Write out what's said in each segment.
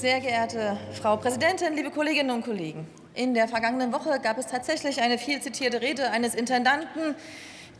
Sehr geehrte Frau Präsidentin, liebe Kolleginnen und Kollegen! In der vergangenen Woche gab es tatsächlich eine viel zitierte Rede eines Intendanten,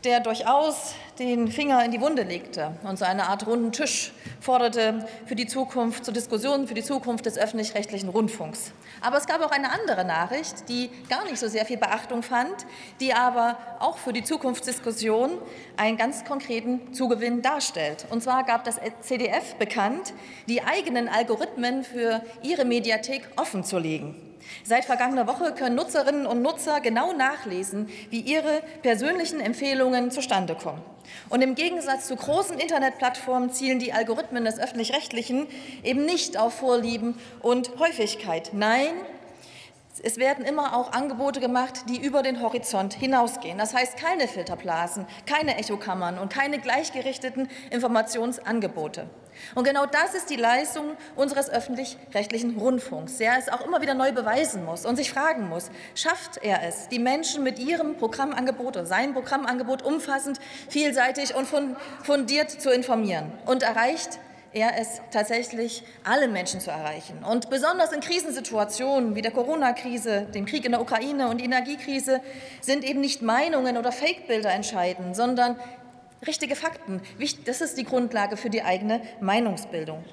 der durchaus den Finger in die Wunde legte und so eine Art runden Tisch forderte für die Zukunft, zur Diskussion für die Zukunft des öffentlich-rechtlichen Rundfunks. Aber es gab auch eine andere Nachricht, die gar nicht so sehr viel Beachtung fand, die aber auch für die Zukunftsdiskussion einen ganz konkreten Zugewinn darstellt. Und zwar gab das CDF bekannt, die eigenen Algorithmen für ihre Mediathek offenzulegen. Seit vergangener Woche können Nutzerinnen und Nutzer genau nachlesen, wie ihre persönlichen Empfehlungen zustande kommen. Und im Gegensatz zu großen Internetplattformen zielen die Algorithmen des öffentlich-rechtlichen eben nicht auf Vorlieben und Häufigkeit. Nein, es werden immer auch Angebote gemacht, die über den Horizont hinausgehen. Das heißt keine Filterblasen, keine Echokammern und keine gleichgerichteten Informationsangebote. Und genau das ist die Leistung unseres öffentlich-rechtlichen Rundfunks, der es auch immer wieder neu beweisen muss und sich fragen muss, schafft er es, die Menschen mit ihrem Programmangebot oder seinem Programmangebot umfassend, vielseitig und fundiert zu informieren und erreicht er es tatsächlich, alle Menschen zu erreichen. Und besonders in Krisensituationen wie der Corona-Krise, dem Krieg in der Ukraine und die Energiekrise sind eben nicht Meinungen oder Fake-Bilder entscheidend, sondern richtige Fakten. Das ist die Grundlage für die eigene Meinungsbildung.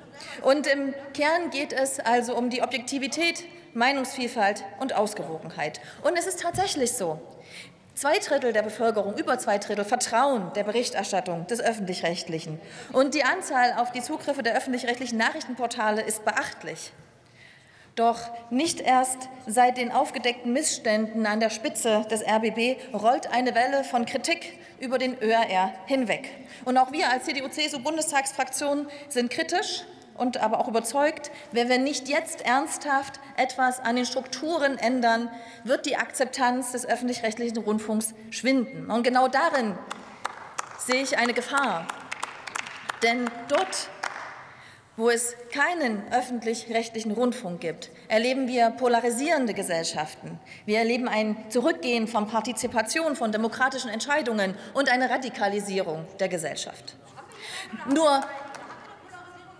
Und im Kern geht es also um die Objektivität, Meinungsvielfalt und Ausgewogenheit. Und es ist tatsächlich so, Zwei Drittel der Bevölkerung, über zwei Drittel, vertrauen der Berichterstattung des Öffentlich-Rechtlichen. Und die Anzahl auf die Zugriffe der öffentlich-rechtlichen Nachrichtenportale ist beachtlich. Doch nicht erst seit den aufgedeckten Missständen an der Spitze des RBB rollt eine Welle von Kritik über den ÖRR hinweg. Und auch wir als CDU-CSU-Bundestagsfraktion sind kritisch und aber auch überzeugt, wenn wir nicht jetzt ernsthaft etwas an den Strukturen ändern, wird die Akzeptanz des öffentlich-rechtlichen Rundfunks schwinden. Und genau darin sehe ich eine Gefahr. Denn dort, wo es keinen öffentlich-rechtlichen Rundfunk gibt, erleben wir polarisierende Gesellschaften. Wir erleben ein Zurückgehen von Partizipation, von demokratischen Entscheidungen und eine Radikalisierung der Gesellschaft. Nur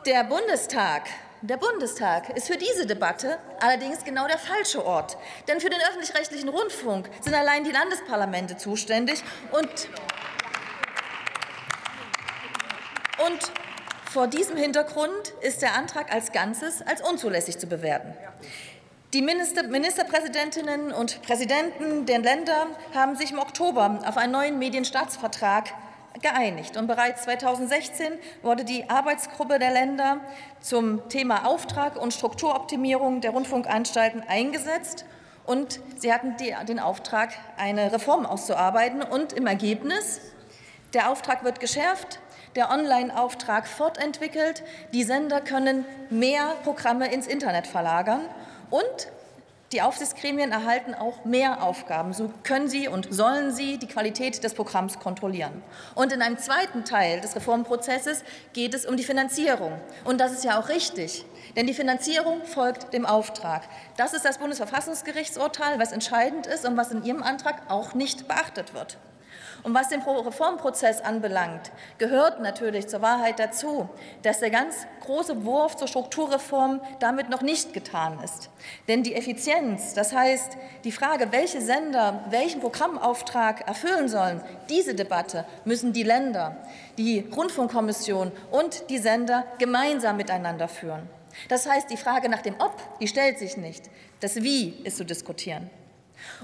der Bundestag der Bundestag ist für diese Debatte allerdings genau der falsche Ort. Denn für den öffentlich-rechtlichen Rundfunk sind allein die Landesparlamente zuständig. Und, und vor diesem Hintergrund ist der Antrag als Ganzes als unzulässig zu bewerten. Die Minister, Ministerpräsidentinnen und Präsidenten der Länder haben sich im Oktober auf einen neuen Medienstaatsvertrag geeinigt. Und bereits 2016 wurde die Arbeitsgruppe der Länder zum Thema Auftrag und Strukturoptimierung der Rundfunkanstalten eingesetzt. Und sie hatten die, den Auftrag, eine Reform auszuarbeiten. Und im Ergebnis, der Auftrag wird geschärft, der Online-Auftrag fortentwickelt, die Sender können mehr Programme ins Internet verlagern und die Aufsichtsgremien erhalten auch mehr Aufgaben. So können sie und sollen sie die Qualität des Programms kontrollieren. Und in einem zweiten Teil des Reformprozesses geht es um die Finanzierung. Und das ist ja auch richtig, denn die Finanzierung folgt dem Auftrag. Das ist das Bundesverfassungsgerichtsurteil, was entscheidend ist und was in Ihrem Antrag auch nicht beachtet wird. Und was den Reformprozess anbelangt, gehört natürlich zur Wahrheit dazu, dass der ganz große Wurf zur Strukturreform damit noch nicht getan ist. Denn die Effizienz, das heißt die Frage, welche Sender welchen Programmauftrag erfüllen sollen, diese Debatte müssen die Länder, die Rundfunkkommission und die Sender gemeinsam miteinander führen. Das heißt, die Frage nach dem Ob, die stellt sich nicht. Das Wie ist zu diskutieren.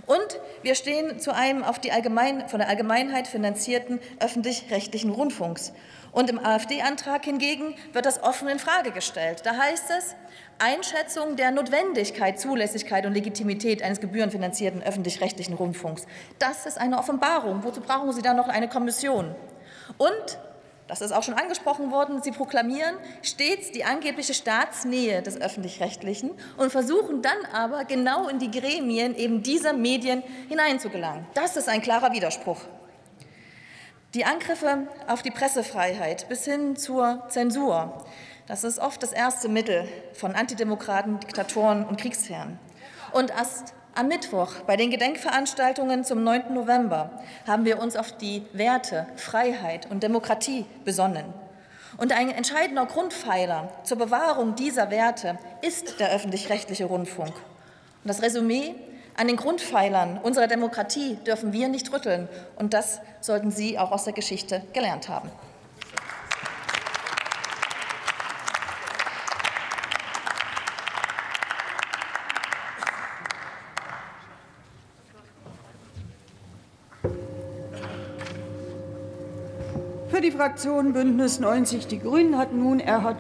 Und wir stehen zu einem auf die Allgemein, von der Allgemeinheit finanzierten öffentlich-rechtlichen Rundfunks. Und im AfD-Antrag hingegen wird das offen in Frage gestellt. Da heißt es, Einschätzung der Notwendigkeit, Zulässigkeit und Legitimität eines gebührenfinanzierten öffentlich-rechtlichen Rundfunks. Das ist eine Offenbarung. Wozu brauchen Sie da noch eine Kommission? Und das ist auch schon angesprochen worden, Sie proklamieren stets die angebliche Staatsnähe des Öffentlich-Rechtlichen und versuchen dann aber genau in die Gremien eben dieser Medien hineinzugelangen. Das ist ein klarer Widerspruch. Die Angriffe auf die Pressefreiheit bis hin zur Zensur, das ist oft das erste Mittel von Antidemokraten, Diktatoren und Kriegsherren. Und erst am Mittwoch bei den Gedenkveranstaltungen zum 9. November haben wir uns auf die Werte Freiheit und Demokratie besonnen. Und ein entscheidender Grundpfeiler zur Bewahrung dieser Werte ist der öffentlich-rechtliche Rundfunk. Und das Resümee an den Grundpfeilern unserer Demokratie dürfen wir nicht rütteln. Und das sollten Sie auch aus der Geschichte gelernt haben. Für die Fraktion Bündnis 90 Die Grünen hat nun Erhard